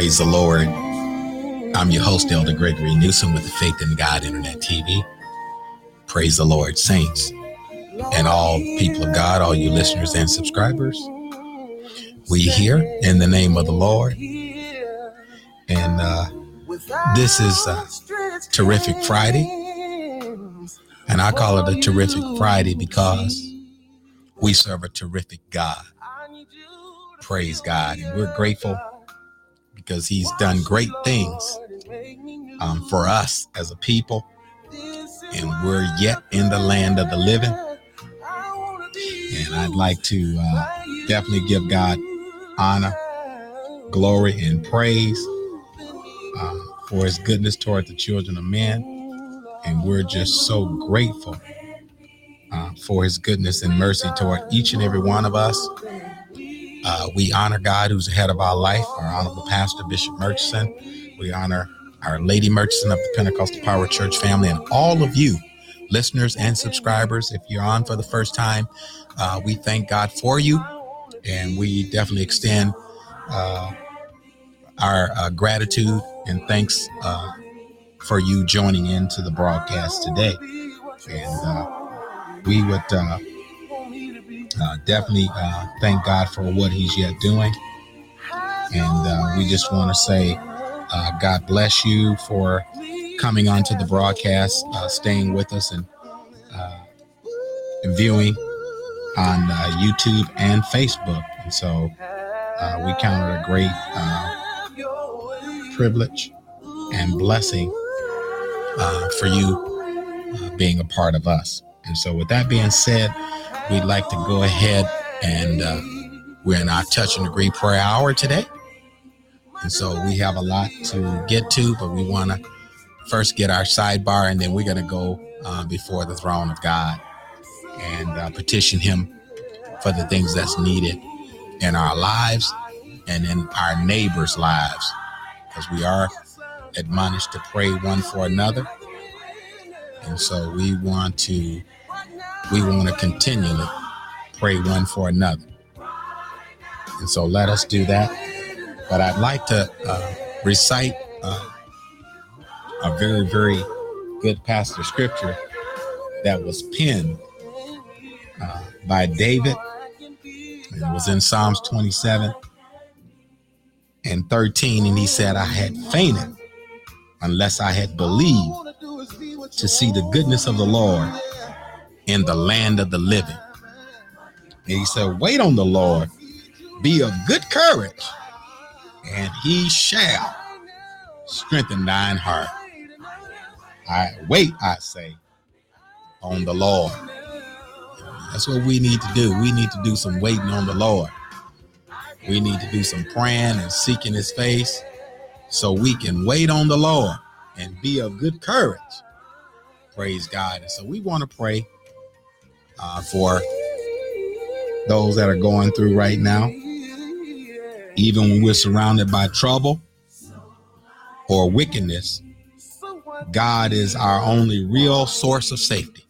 Praise the Lord. I'm your host, Elder Gregory Newsom with the Faith in God Internet TV. Praise the Lord, saints, and all people of God, all you listeners and subscribers. We here in the name of the Lord. And uh, this is a Terrific Friday. And I call it a Terrific Friday because we serve a terrific God. Praise God. And we're grateful because He's done great things um, for us as a people. And we're yet in the land of the living. And I'd like to uh, definitely give God honor, glory, and praise uh, for His goodness toward the children of men. And we're just so grateful uh, for his goodness and mercy toward each and every one of us. Uh, we honor God who's ahead of our life, our honorable pastor, Bishop Murchison. We honor our Lady Murchison of the Pentecostal Power Church family and all of you, listeners and subscribers. If you're on for the first time, uh, we thank God for you. And we definitely extend uh, our uh, gratitude and thanks uh, for you joining into the broadcast today. And uh, we would uh, uh, definitely uh, thank God for what He's yet doing. And uh, we just want to say, uh, God bless you for coming onto the broadcast, uh, staying with us, and viewing on YouTube and Facebook. And so we count it a great privilege and blessing for you being a part of us. And so, with that being said, we'd like to go ahead and uh, we're in our touch and agree prayer hour today. And so, we have a lot to get to, but we want to first get our sidebar and then we're going to go uh, before the throne of God and uh, petition Him for the things that's needed in our lives and in our neighbors' lives because we are admonished to pray one for another. And so we want to we want to continually pray one for another. And so let us do that. But I'd like to uh, recite uh, a very, very good of scripture that was penned uh, by David. It was in Psalms 27 and 13. And he said, I had fainted unless I had believed to see the goodness of the Lord in the land of the living. And he said, Wait on the Lord, be of good courage, and he shall strengthen thine heart. I wait, I say, on the Lord. That's what we need to do. We need to do some waiting on the Lord. We need to do some praying and seeking his face so we can wait on the Lord and be of good courage. Praise God. And so we want to pray uh, for those that are going through right now. Even when we're surrounded by trouble or wickedness, God is our only real source of safety.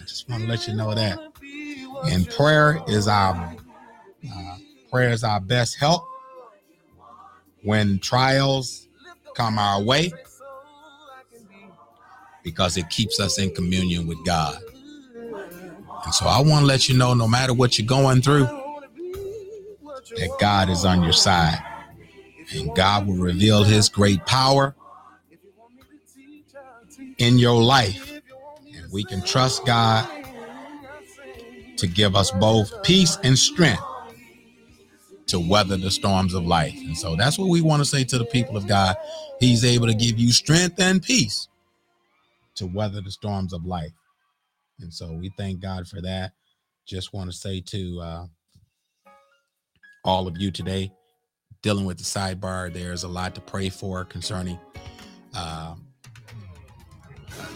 I just want to let you know that. And prayer is our uh, prayer is our best help when trials come our way because it keeps us in communion with God. So I want to let you know no matter what you're going through, that God is on your side. And God will reveal his great power in your life. And we can trust God to give us both peace and strength to weather the storms of life. And so that's what we want to say to the people of God. He's able to give you strength and peace to weather the storms of life. And so we thank God for that. Just want to say to uh, all of you today, dealing with the sidebar, there's a lot to pray for concerning uh,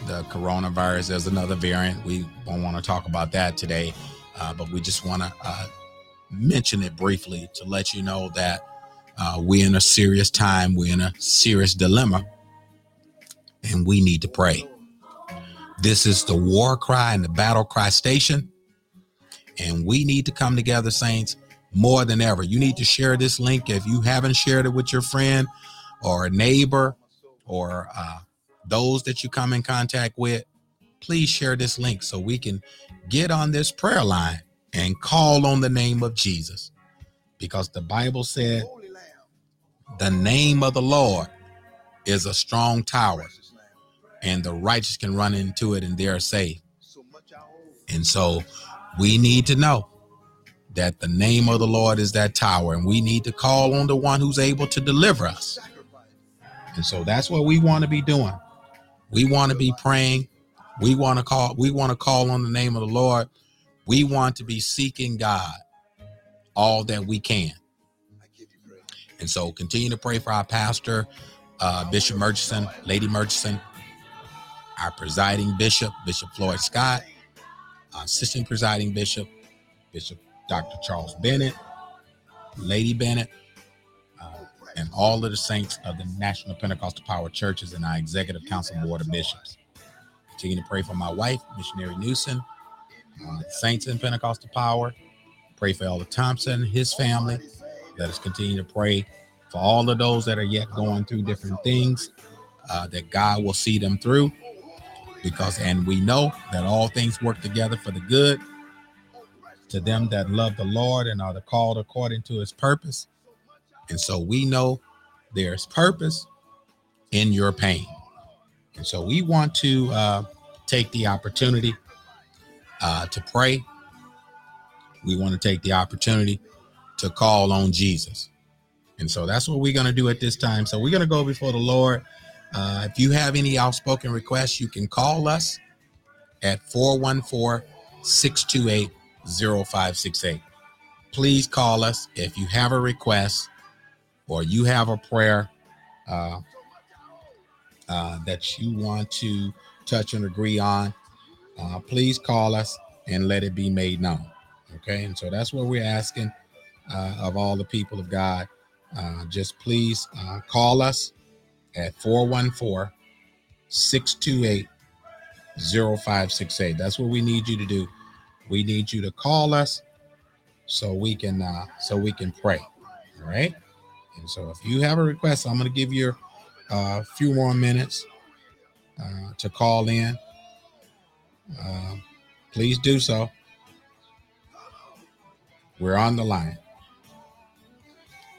the coronavirus. There's another variant. We don't want to talk about that today, uh, but we just want to uh, mention it briefly to let you know that uh, we're in a serious time, we're in a serious dilemma, and we need to pray. This is the war cry and the battle cry station. And we need to come together, saints, more than ever. You need to share this link. If you haven't shared it with your friend, or a neighbor or uh, those that you come in contact with, please share this link so we can get on this prayer line and call on the name of Jesus. Because the Bible said, the name of the Lord is a strong tower, and the righteous can run into it and they are safe. And so we need to know that the name of the Lord is that tower, and we need to call on the one who's able to deliver us. And so that's what we want to be doing. We want to be praying. We want to call, we want to call on the name of the Lord. We want to be seeking God all that we can. And so continue to pray for our pastor, uh, Bishop Murchison, Lady Murchison, our presiding bishop, Bishop Floyd Scott, assistant presiding bishop, Bishop Dr. Charles Bennett, Lady Bennett, uh, and all of the saints of the National Pentecostal Power Churches and our Executive Council Board of Bishops. Continue to pray for my wife, Missionary Newsom, uh, saints in Pentecostal Power. Pray for Elder Thompson, his family. Let us continue to pray for all of those that are yet going through different things, uh, that God will see them through. Because, and we know that all things work together for the good to them that love the Lord and are called according to his purpose. And so we know there's purpose in your pain. And so we want to uh, take the opportunity uh, to pray. We want to take the opportunity to call on Jesus. And so that's what we're going to do at this time. So we're going to go before the Lord. Uh, if you have any outspoken requests, you can call us at 414 628 0568. Please call us if you have a request or you have a prayer uh, uh, that you want to touch and agree on. Uh, please call us and let it be made known. Okay. And so that's what we're asking uh, of all the people of God uh, just please call us at 414 628 0568. That's what we need you to do. We need you to call us so we can uh, so we can pray. All right. And so if you have a request, I'm going to give you uh, a few more minutes uh, to call in. Uh, please do so. We're on the line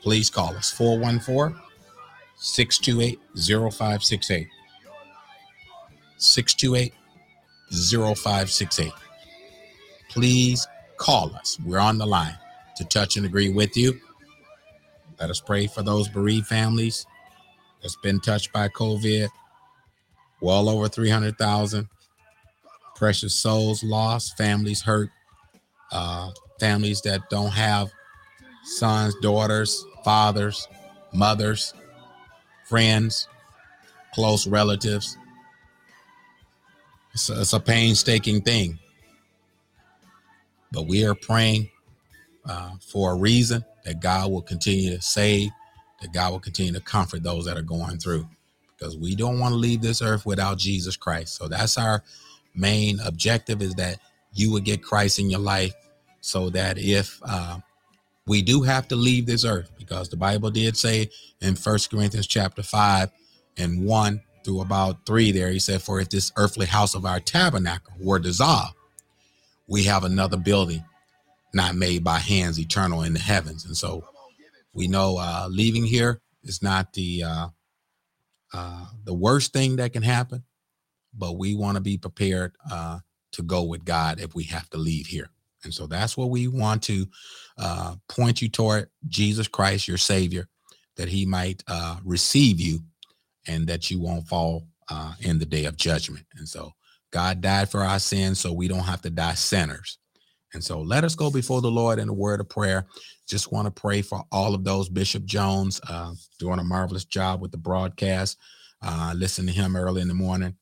please call us 414 628 0568. 628 0568. Please call us. We're on the line to touch and agree with you. Let us pray for those bereaved families that's been touched by COVID. Well over 300,000 precious souls lost, families hurt, uh, families that don't have sons, daughters, fathers, mothers, friends, close relatives. It's a, it's a painstaking thing. But we are praying uh, for a reason that God will continue to save, that God will continue to comfort those that are going through, because we don't want to leave this earth without Jesus Christ. So that's our main objective is that you would get Christ in your life so that if uh, we do have to leave this earth because the Bible did say in First Corinthians chapter 5 and 1 through about 3 there, he said, For if this earthly house of our tabernacle were dissolved, we have another building not made by hands eternal in the heavens. And so we know uh, leaving here is not the uh, uh, the worst thing that can happen, but we want to be prepared uh, to go with God if we have to leave here. And so that's what we want to uh, point you toward Jesus Christ, your Savior, that He might uh, receive you and that you won't fall uh, in the day of judgment. And so God died for our sins so we don't have to die sinners. And so let us go before the Lord in a word of prayer. Just want to pray for all of those. Bishop Jones uh, doing a marvelous job with the broadcast. Uh, listen to him early in the morning.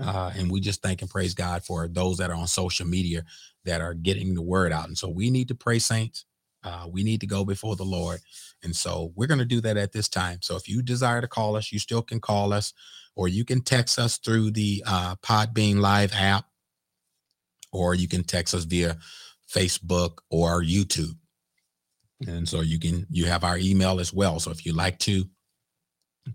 Uh, and we just thank and praise God for those that are on social media that are getting the word out. And so we need to pray, saints. Uh, we need to go before the Lord. And so we're going to do that at this time. So if you desire to call us, you still can call us or you can text us through the uh, Podbean Live app or you can text us via Facebook or YouTube. And so you can, you have our email as well. So if you like to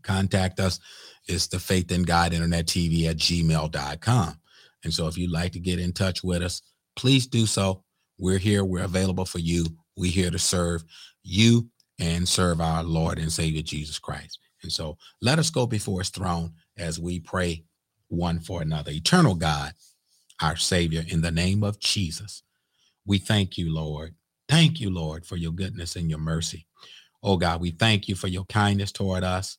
contact us. It's the Faith in God Internet TV at gmail.com. And so if you'd like to get in touch with us, please do so. We're here. We're available for you. We're here to serve you and serve our Lord and Savior Jesus Christ. And so let us go before his throne as we pray one for another. Eternal God, our Savior, in the name of Jesus, we thank you, Lord. Thank you, Lord, for your goodness and your mercy. Oh God, we thank you for your kindness toward us.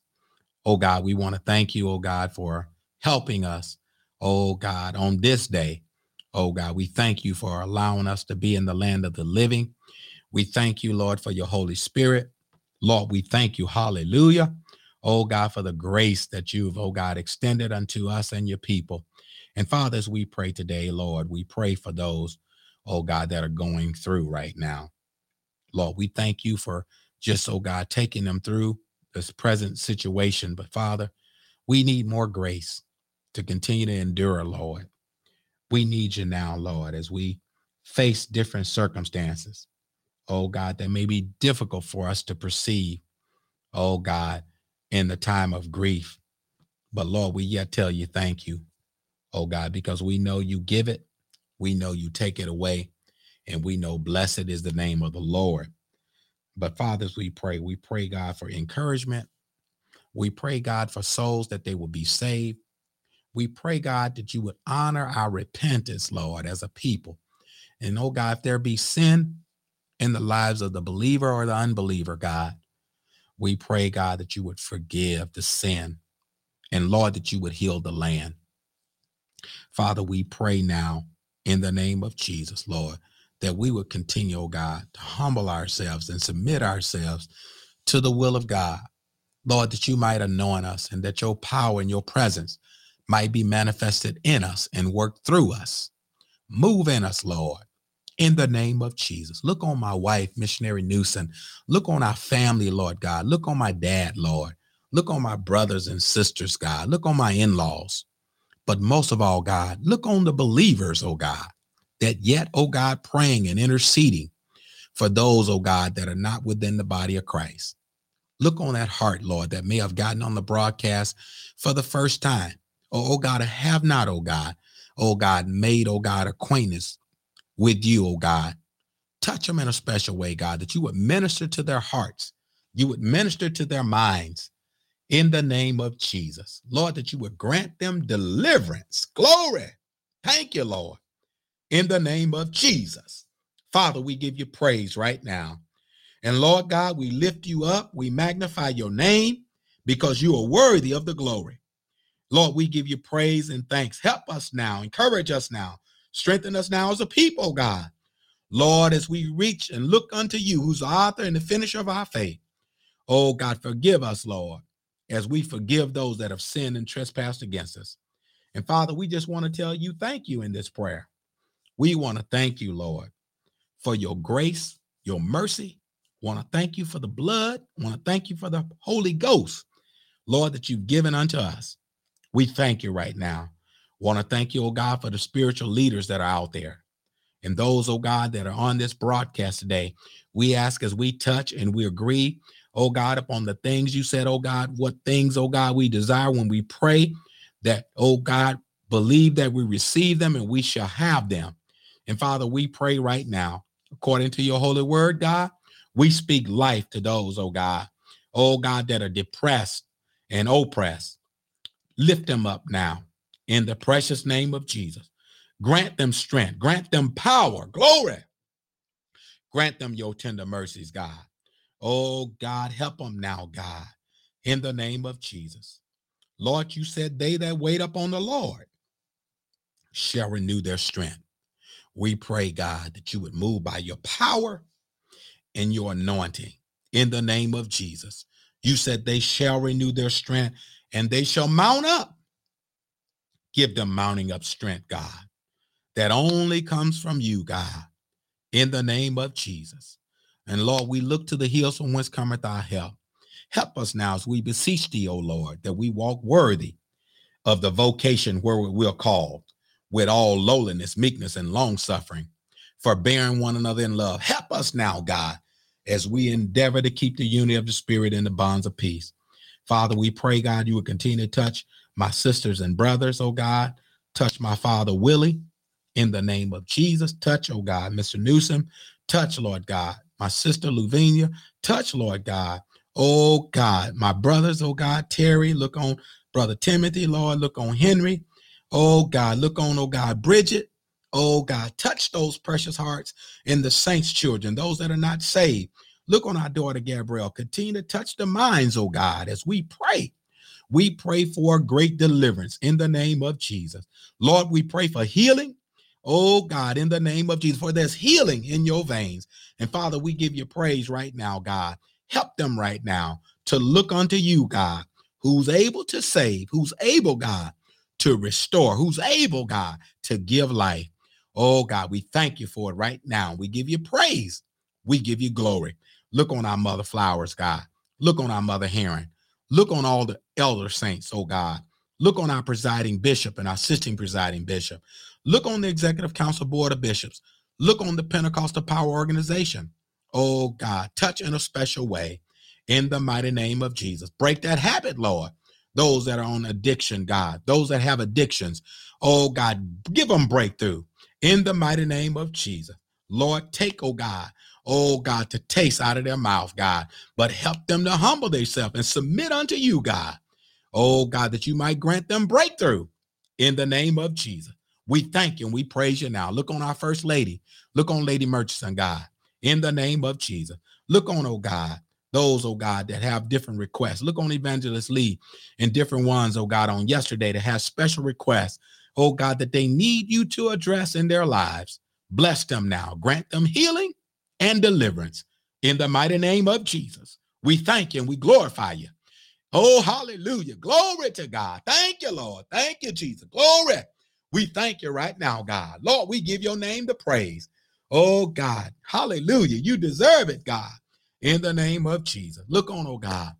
Oh God, we want to thank you, oh God, for helping us. Oh God, on this day, oh God, we thank you for allowing us to be in the land of the living. We thank you, Lord, for your Holy Spirit. Lord, we thank you. Hallelujah. Oh God, for the grace that you've, oh God, extended unto us and your people. And fathers, we pray today, Lord, we pray for those, oh God, that are going through right now. Lord, we thank you for just, oh God, taking them through this present situation. But Father, we need more grace to continue to endure, Lord. We need you now, Lord, as we face different circumstances oh God, that may be difficult for us to perceive, oh God, in the time of grief. But Lord, we yet tell you thank you, oh God, because we know you give it, we know you take it away, and we know blessed is the name of the Lord. But fathers, we pray, we pray, God, for encouragement. We pray, God, for souls that they will be saved. We pray, God, that you would honor our repentance, Lord, as a people. And oh God, if there be sin, in the lives of the believer or the unbeliever, God. We pray, God, that you would forgive the sin and Lord, that you would heal the land. Father, we pray now in the name of Jesus, Lord, that we would continue, oh God, to humble ourselves and submit ourselves to the will of God. Lord, that you might anoint us and that your power and your presence might be manifested in us and work through us. Move in us, Lord in the name of Jesus. Look on my wife, Missionary Newsom. Look on our family, Lord God. Look on my dad, Lord. Look on my brothers and sisters, God. Look on my in laws. But most of all, God, look on the believers, oh God, that yet, oh God, praying and interceding for those, oh God, that are not within the body of Christ. Look on that heart, Lord, that may have gotten on the broadcast for the first time. Oh, oh God, I have not, oh God, oh God, made, oh God, acquaintance with you, oh God. Touch them in a special way, God, that you would minister to their hearts. You would minister to their minds in the name of Jesus. Lord, that you would grant them deliverance. Glory. Thank you, Lord. In the name of Jesus. Father, we give you praise right now. And Lord God, we lift you up. We magnify your name because you are worthy of the glory. Lord, we give you praise and thanks. Help us now. Encourage us now. Strengthen us now as a people, God. Lord, as we reach and look unto you, who's the author and the finisher of our faith. Oh, God, forgive us, Lord, as we forgive those that have sinned and trespassed against us. And Father, we just want to tell you thank you in this prayer. We want to thank you, Lord, for your grace, your mercy. Want to thank you for the blood. Want to thank you for the Holy Ghost, Lord, that you've given unto us. We thank you right now. Want to thank you, oh God, for the spiritual leaders that are out there. And those, oh God, that are on this broadcast today, we ask as we touch and we agree, oh God, upon the things you said, oh God, what things, oh God, we desire when we pray that, oh God, believe that we receive them and we shall have them. And Father, we pray right now, according to your holy word, God, we speak life to those, oh God, oh God, that are depressed and oppressed. Lift them up now in the precious name of Jesus. Grant them strength, grant them power, glory. Grant them your tender mercies, God. Oh, God, help them now, God, in the name of Jesus. Lord, you said they that wait upon the Lord shall renew their strength. We pray, God, that you would move by your power and your anointing in the name of Jesus. You said they shall renew their strength and they shall mount up Give them mounting up strength, God, that only comes from you, God, in the name of Jesus. And Lord, we look to the hills from whence cometh our help. Help us now as we beseech thee, O Lord, that we walk worthy of the vocation where we're called with all lowliness, meekness, and long suffering, for bearing one another in love. Help us now, God, as we endeavor to keep the unity of the Spirit in the bonds of peace. Father, we pray, God, you would continue to touch my sisters and brothers, oh God. Touch my father, Willie, in the name of Jesus. Touch, oh God, Mr. Newsom. Touch, Lord God, my sister, Luvinia. Touch, Lord God. Oh God, my brothers, oh God, Terry, look on Brother Timothy, Lord, look on Henry. Oh God, look on, oh God, Bridget. Oh God, touch those precious hearts in the saints' children, those that are not saved. Look on our daughter Gabrielle. Continue to touch the minds, oh God, as we pray. We pray for great deliverance in the name of Jesus. Lord, we pray for healing. Oh God, in the name of Jesus, for there's healing in your veins. And Father, we give you praise right now, God. Help them right now to look unto you, God, who's able to save, who's able, God, to restore, who's able, God, to give life. Oh God, we thank you for it right now. We give you praise. We give you glory. Look on our mother flowers, God. Look on our mother Heron. Look on all the elder saints, oh God. Look on our presiding bishop and our assisting presiding bishop. Look on the executive council board of bishops. Look on the Pentecostal Power Organization. Oh God, touch in a special way in the mighty name of Jesus. Break that habit, Lord. Those that are on addiction, God, those that have addictions, oh God, give them breakthrough in the mighty name of Jesus. Lord, take, oh God, oh God, to taste out of their mouth, God, but help them to humble themselves and submit unto you, God. Oh God, that you might grant them breakthrough in the name of Jesus. We thank you and we praise you now. Look on our first lady. Look on Lady Murchison, God, in the name of Jesus. Look on, oh God, those, oh God, that have different requests. Look on Evangelist Lee and different ones, oh God, on yesterday that have special requests, oh God, that they need you to address in their lives. Bless them now. Grant them healing and deliverance in the mighty name of Jesus. We thank you and we glorify you. Oh, hallelujah. Glory to God. Thank you, Lord. Thank you, Jesus. Glory. We thank you right now, God. Lord, we give your name the praise. Oh, God. Hallelujah. You deserve it, God, in the name of Jesus. Look on, oh, God.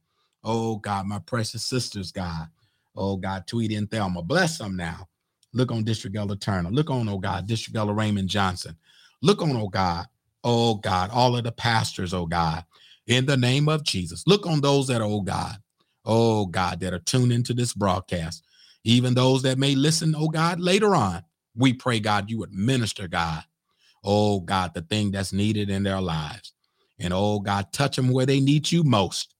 Oh, God, my precious sisters, God. Oh, God, Tweety and Thelma. Bless them now. Look on District Elder Turner. Look on, oh, God, District Elder Raymond Johnson. Look on, oh, God, oh God, all of the pastors, oh God, in the name of Jesus. Look on those that oh God, oh God, that are tuned into this broadcast, even those that may listen, oh God, later on. We pray, God, you would minister, God, oh God, the thing that's needed in their lives. And oh God, touch them where they need you most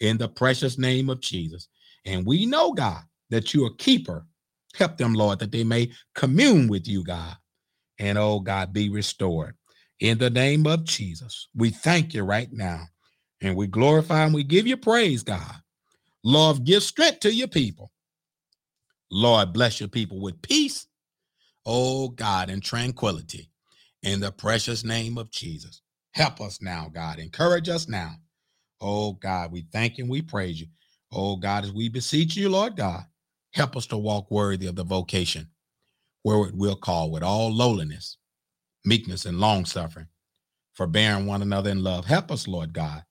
in the precious name of Jesus. And we know, God, that you're a keeper. Help them, Lord, that they may commune with you, God. And oh God, be restored. In the name of Jesus, we thank you right now and we glorify and we give you praise, God. Lord, give strength to your people. Lord, bless your people with peace, oh God, and tranquility in the precious name of Jesus. Help us now, God. Encourage us now. Oh God, we thank you and we praise you. Oh God, as we beseech you, Lord God, help us to walk worthy of the vocation where it will call with all lowliness meekness, and long suffering, forbearing one another in love. Help us, Lord God,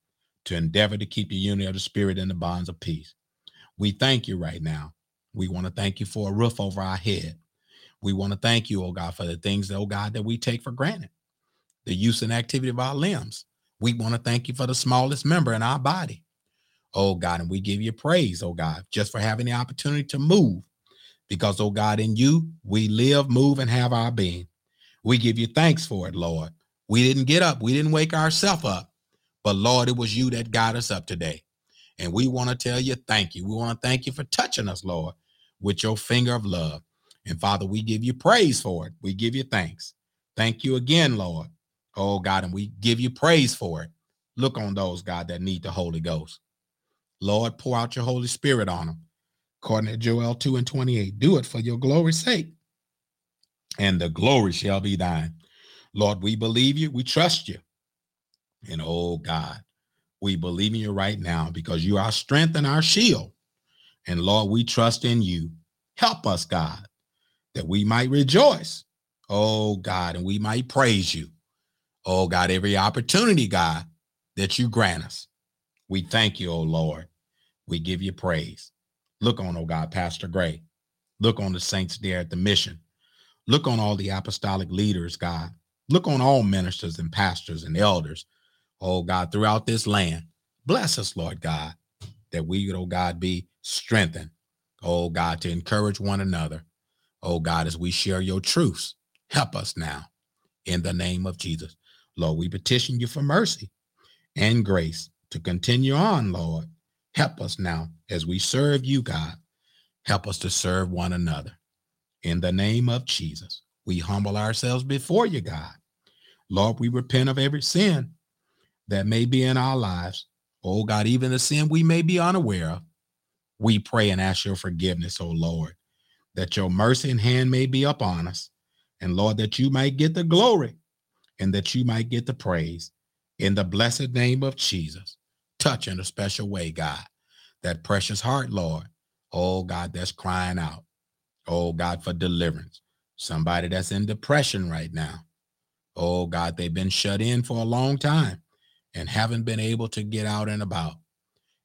to endeavor to keep the unity of the Spirit in the bonds of peace. We thank you right now. We want to thank you for a roof over our head. We want to thank you, oh God, for the things, oh God, that we take for granted, the use and activity of our limbs. We want to thank you for the smallest member in our body. Oh God, and we give you praise, oh God, just for having the opportunity to move. Because, oh God, in you, we live, move, and have our being. We give you thanks for it, Lord. We didn't get up, we didn't wake ourselves up, but Lord, it was you that got us up today. And we want to tell you thank you. We want to thank you for touching us, Lord, with your finger of love. And Father, we give you praise for it. We give you thanks. Thank you again, Lord. Oh, God, and we give you praise for it. Look on those, God, that need the Holy Ghost. Lord, pour out your Holy Spirit on them. According to Joel 2 and 28, do it for your glory's sake and the glory shall be thine. Lord, we believe you, we trust you. And oh God, we believe in you right now because you are our strength and our shield. And Lord, we trust in you. Help us, God, that we might rejoice. Oh God, and we might praise you. Oh God, every opportunity, God, that you grant us. We thank you, oh Lord. We give you praise. Look on, oh God, Pastor Gray. Look on the saints there at the mission. Look on all the apostolic leaders, God. Look on all ministers and pastors and elders, oh God, throughout this land. Bless us, Lord God, that we oh God, be strengthened, oh God, to encourage one another. Oh God, as we share your truths, help us now in the name of Jesus. Lord, we petition you for mercy and grace to continue on, Lord. Help us now as we serve you, God. Help us to serve one another. In the name of Jesus, we humble ourselves before you, God. Lord, we repent of every sin that may be in our lives. Oh, God, even the sin we may be unaware of. We pray and ask your forgiveness, oh Lord, that your mercy and hand may be upon us. And Lord, that you might get the glory and that you might get the praise in the blessed name of Jesus. Touch in a special way, God, that precious heart, Lord. Oh, God, that's crying out. Oh, God, for deliverance. Somebody that's in depression right now. Oh, God, they've been shut in for a long time and haven't been able to get out and about.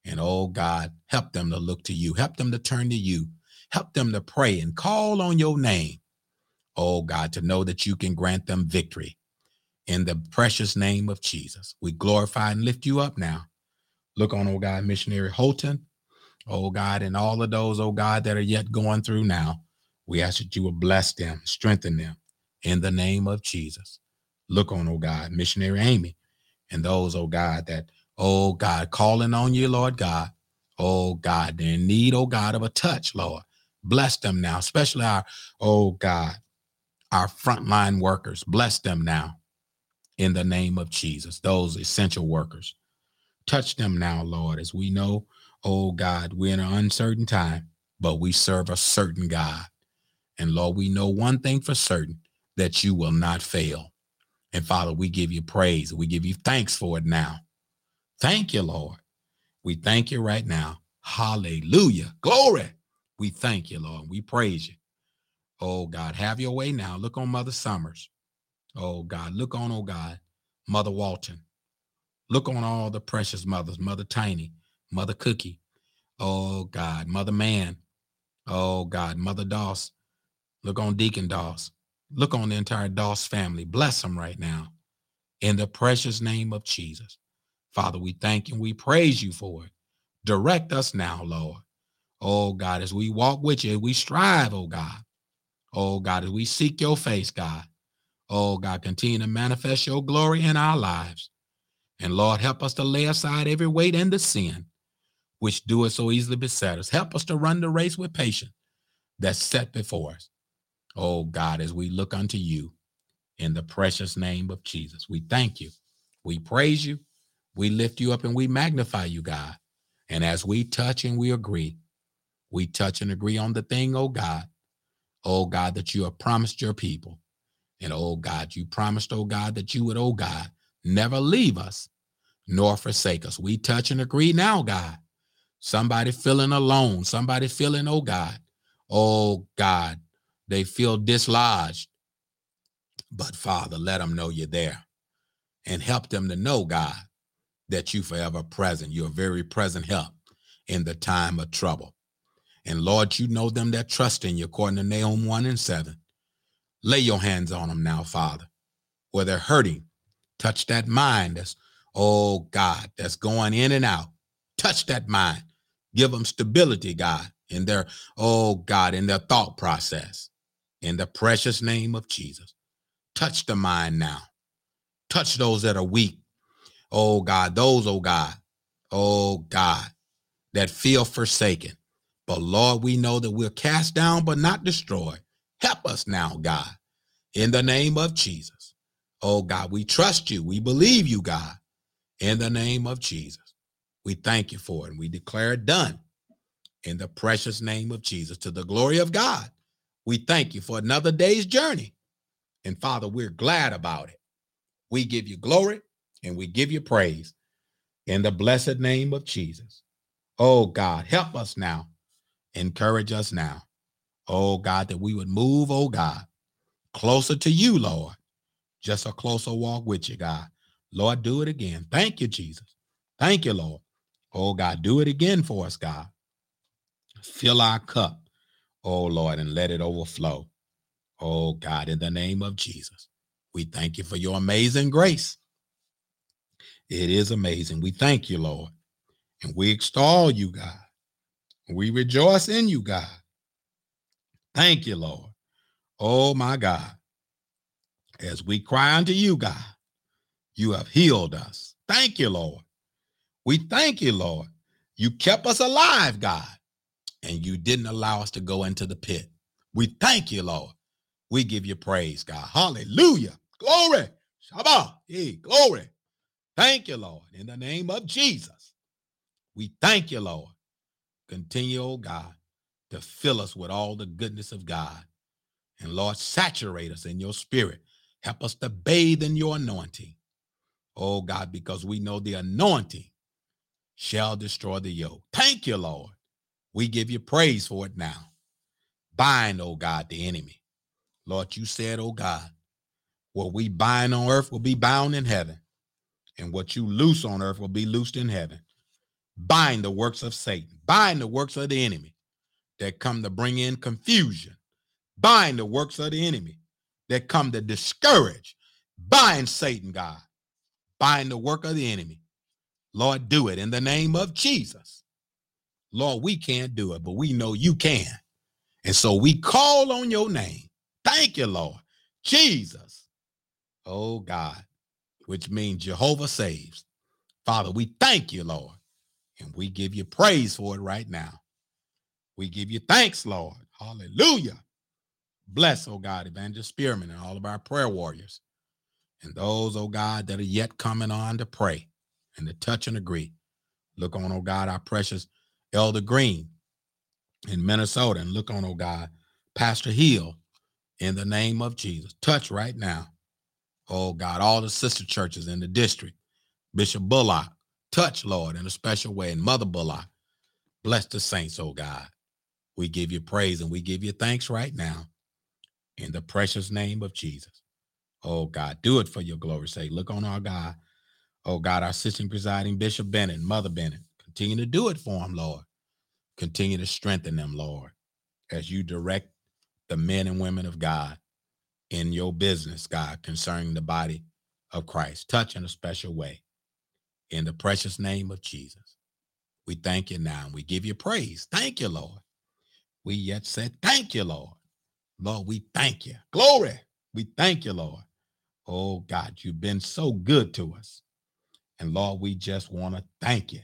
And oh, God, help them to look to you. Help them to turn to you. Help them to pray and call on your name. Oh, God, to know that you can grant them victory in the precious name of Jesus. We glorify and lift you up now. Look on, oh God, missionary Holton, oh God, and all of those, oh God, that are yet going through now. We ask that you will bless them, strengthen them in the name of Jesus. Look on, oh God, missionary Amy, and those, oh God, that, oh God, calling on you, Lord God. Oh God, they're in need, oh God, of a touch, Lord. Bless them now, especially our, oh God, our frontline workers. Bless them now in the name of Jesus, those essential workers. Touch them now, Lord, as we know, oh God, we're in an uncertain time, but we serve a certain God. And Lord, we know one thing for certain that you will not fail. And Father, we give you praise. We give you thanks for it now. Thank you, Lord. We thank you right now. Hallelujah. Glory. We thank you, Lord. We praise you. Oh God, have your way now. Look on Mother Summers. Oh God, look on, oh God, Mother Walton. Look on all the precious mothers, Mother Tiny, Mother Cookie. Oh God, Mother Man. Oh God, Mother Doss. Look on Deacon Doss. Look on the entire Doss family. Bless them right now. In the precious name of Jesus. Father, we thank you and we praise you for it. Direct us now, Lord. Oh God, as we walk with you, we strive, oh God. Oh God, as we seek your face, God. Oh, God, continue to manifest your glory in our lives. And Lord, help us to lay aside every weight and the sin which doeth so easily beset us. Help us to run the race with patience that's set before us. Oh, God, as we look unto you in the precious name of Jesus, we thank you. We praise you. We lift you up and we magnify you, God. And as we touch and we agree, we touch and agree on the thing, oh God, oh God, that you have promised your people. And oh God, you promised, oh God, that you would, oh God, never leave us nor forsake us. We touch and agree now, God. Somebody feeling alone, somebody feeling, oh God, oh God, they feel dislodged. But Father, let them know you're there and help them to know, God, that you forever present. You're very present help in the time of trouble. And Lord, you know them that trust in you, according to Nahum 1 and 7. Lay your hands on them now, Father, where they're hurting. Touch that mind that's, oh God, that's going in and out. Touch that mind. Give them stability, God, in their, oh God, in their thought process. In the precious name of Jesus. Touch the mind now. Touch those that are weak. Oh God, those, oh God, oh God, that feel forsaken. But Lord, we know that we're cast down but not destroyed. Help us now, God, in the name of Jesus. Oh, God, we trust you. We believe you, God, in the name of Jesus. We thank you for it and we declare it done in the precious name of Jesus to the glory of God. We thank you for another day's journey. And Father, we're glad about it. We give you glory and we give you praise in the blessed name of Jesus. Oh God, help us now. Encourage us now oh God, that we would move, oh God, closer to you, Lord. Just a closer walk with you, God. Lord, do it again. Thank you, Jesus. Thank you, Lord. Oh God, do it again for us, God. Fill our cup, oh Lord, and let it overflow. Oh God, in the name of Jesus, we thank you for your amazing grace. It is amazing. We thank you, Lord. And we extol you, God. We rejoice in you, God. Thank you, Lord. Oh, my God. As we cry unto you, God, you have healed us. Thank you, Lord. We thank you, Lord. You kept us alive, God, and you didn't allow us to go into the pit. We thank you, Lord. We give you praise, God. Hallelujah. Glory. Shabbat. Hey, glory. Thank you, Lord. In the name of Jesus, we thank you, Lord. Continue, oh God, to fill us with all the goodness of God. And Lord, saturate us in your spirit. Help us to bathe in your anointing. Oh God, because we know the anointing shall destroy the yoke. Thank you, Lord. We give you praise for it now. Bind, oh God, the enemy. Lord, you said, oh God, what we bind on earth will be bound in heaven, and what you loose on earth will be loosed in heaven. Bind the works of Satan, bind the works of the enemy that come to bring in confusion, bind the works of the enemy that come to discourage. Bind Satan, God. Bind the work of the enemy. Lord, do it in the name of Jesus. Lord, we can't do it, but we know you can. And so we call on your name. Thank you, Lord. Jesus. Oh God, which means Jehovah saves. Father, we thank you, Lord. And we give you praise for it right now. We give you thanks, Lord. Hallelujah. Bless, oh God, Evangelist Spearman and all of our prayer warriors. And those, oh God, that are yet coming on to pray and to touch and agree. Look on, oh God, our precious Elder Green in Minnesota. And look on, oh God, Pastor Hill in the name of Jesus. Touch right now. Oh God, all the sister churches in the district. Bishop Bullock, touch, Lord, in a special way. And Mother Bullock, bless the saints, oh God. We give you praise and we give you thanks right now in the precious name of Jesus. Oh God, do it for your glory's sake. Look on our God. Oh God, our assistant presiding Bishop Bennett, Mother Bennett. Continue to do it for him, Lord. Continue to strengthen them, Lord, as you direct the men and women of God in your business, God, concerning the body of Christ. Touch in a special way. In the precious name of Jesus. We thank you now and we give you praise. Thank you, Lord. We yet said, Thank you, Lord. Lord, we thank you. Glory. We thank you, Lord. Oh, God, you've been so good to us. And Lord, we just want to thank you.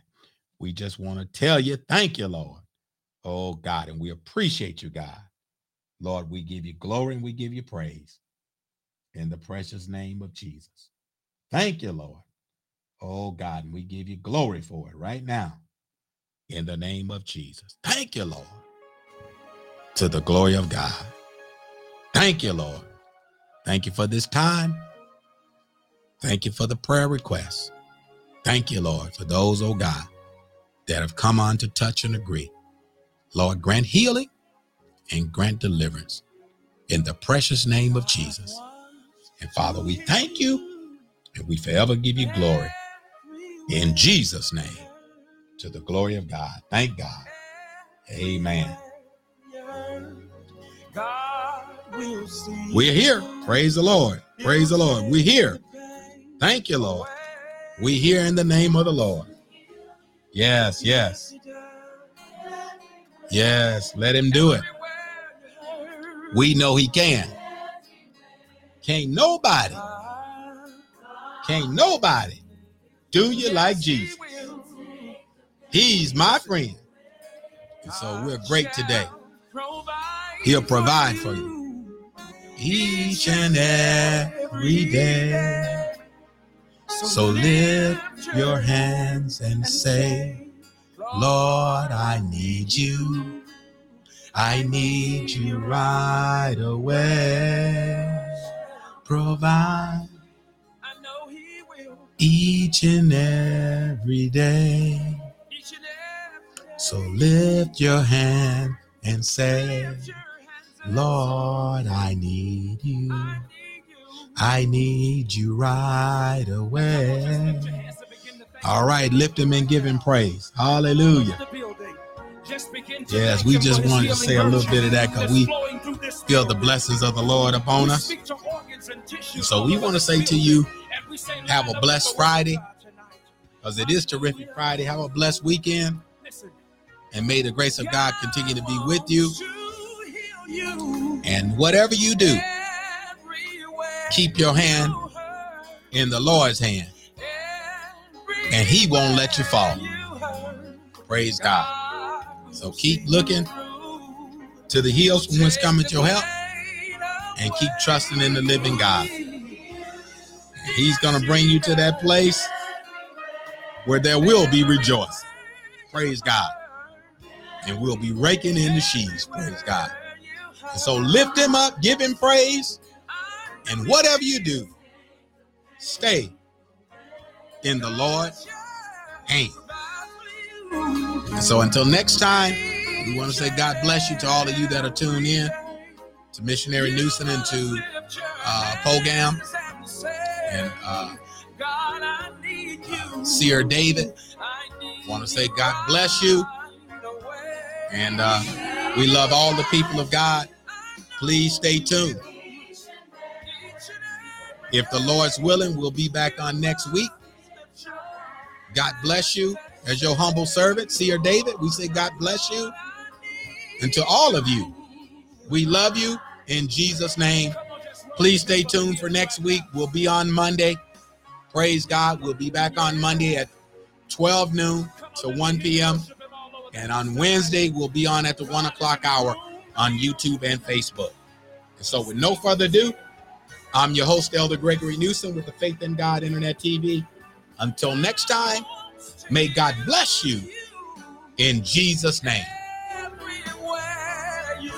We just want to tell you, thank you, Lord. Oh, God, and we appreciate you, God. Lord, we give you glory and we give you praise in the precious name of Jesus. Thank you, Lord. Oh, God, and we give you glory for it right now in the name of Jesus. Thank you, Lord, to the glory of God. Thank you, Lord. Thank you for this time. Thank you for the prayer requests. Thank you, Lord, for those, oh God, that have come on to touch and agree. Lord, grant healing and grant deliverance in the precious name of Jesus. And Father, we thank you and we forever give you glory in Jesus' name to the glory of God. Thank God. Amen. We're here. Praise the Lord. Praise the Lord. We're here. Thank you, Lord. We're here in the name of the Lord. Yes, yes. Yes, let him do it. We know he can. Can't nobody, can't nobody do you like Jesus. He's my friend. And so we're great today. He'll provide for you each and every day. So lift your hands and say, Lord, I need you. I need you right away. Provide each and every day. So lift your hand and say, Lord, I need you. I need you right away. All right, lift him and give him praise. Hallelujah. Yes, we just wanted to say a little bit of that because we feel the blessings of the Lord upon us. So we want to say to you, have a blessed Friday. because it is terrific Friday. Have a blessed weekend. And may the grace of God continue to be with you. And whatever you do, keep your hand in the Lord's hand. And he won't let you fall. Praise God. So keep looking to the hills from whence cometh your help and keep trusting in the living God. He's going to bring you to that place where there will be rejoicing. Praise God. And we'll be raking in the sheaves. Praise God. So lift him up, give him praise, and whatever you do, stay in the Lord's hand. And so until next time, we want to say God bless you to all of you that are tuned in to Missionary Newsom and to uh, Pogam and uh, uh, Seer David. I want to say God bless you. And uh, we love all the people of God. Please stay tuned. If the Lord's willing, we'll be back on next week. God bless you. As your humble servant, Seer David, we say God bless you. And to all of you, we love you in Jesus' name. Please stay tuned for next week. We'll be on Monday. Praise God. We'll be back on Monday at 12 noon to 1 p.m. And on Wednesday, we'll be on at the one o'clock hour on YouTube and Facebook. And so, with no further ado, I'm your host, Elder Gregory Newsom, with the Faith in God Internet TV. Until next time, may God bless you in Jesus' name. Everywhere you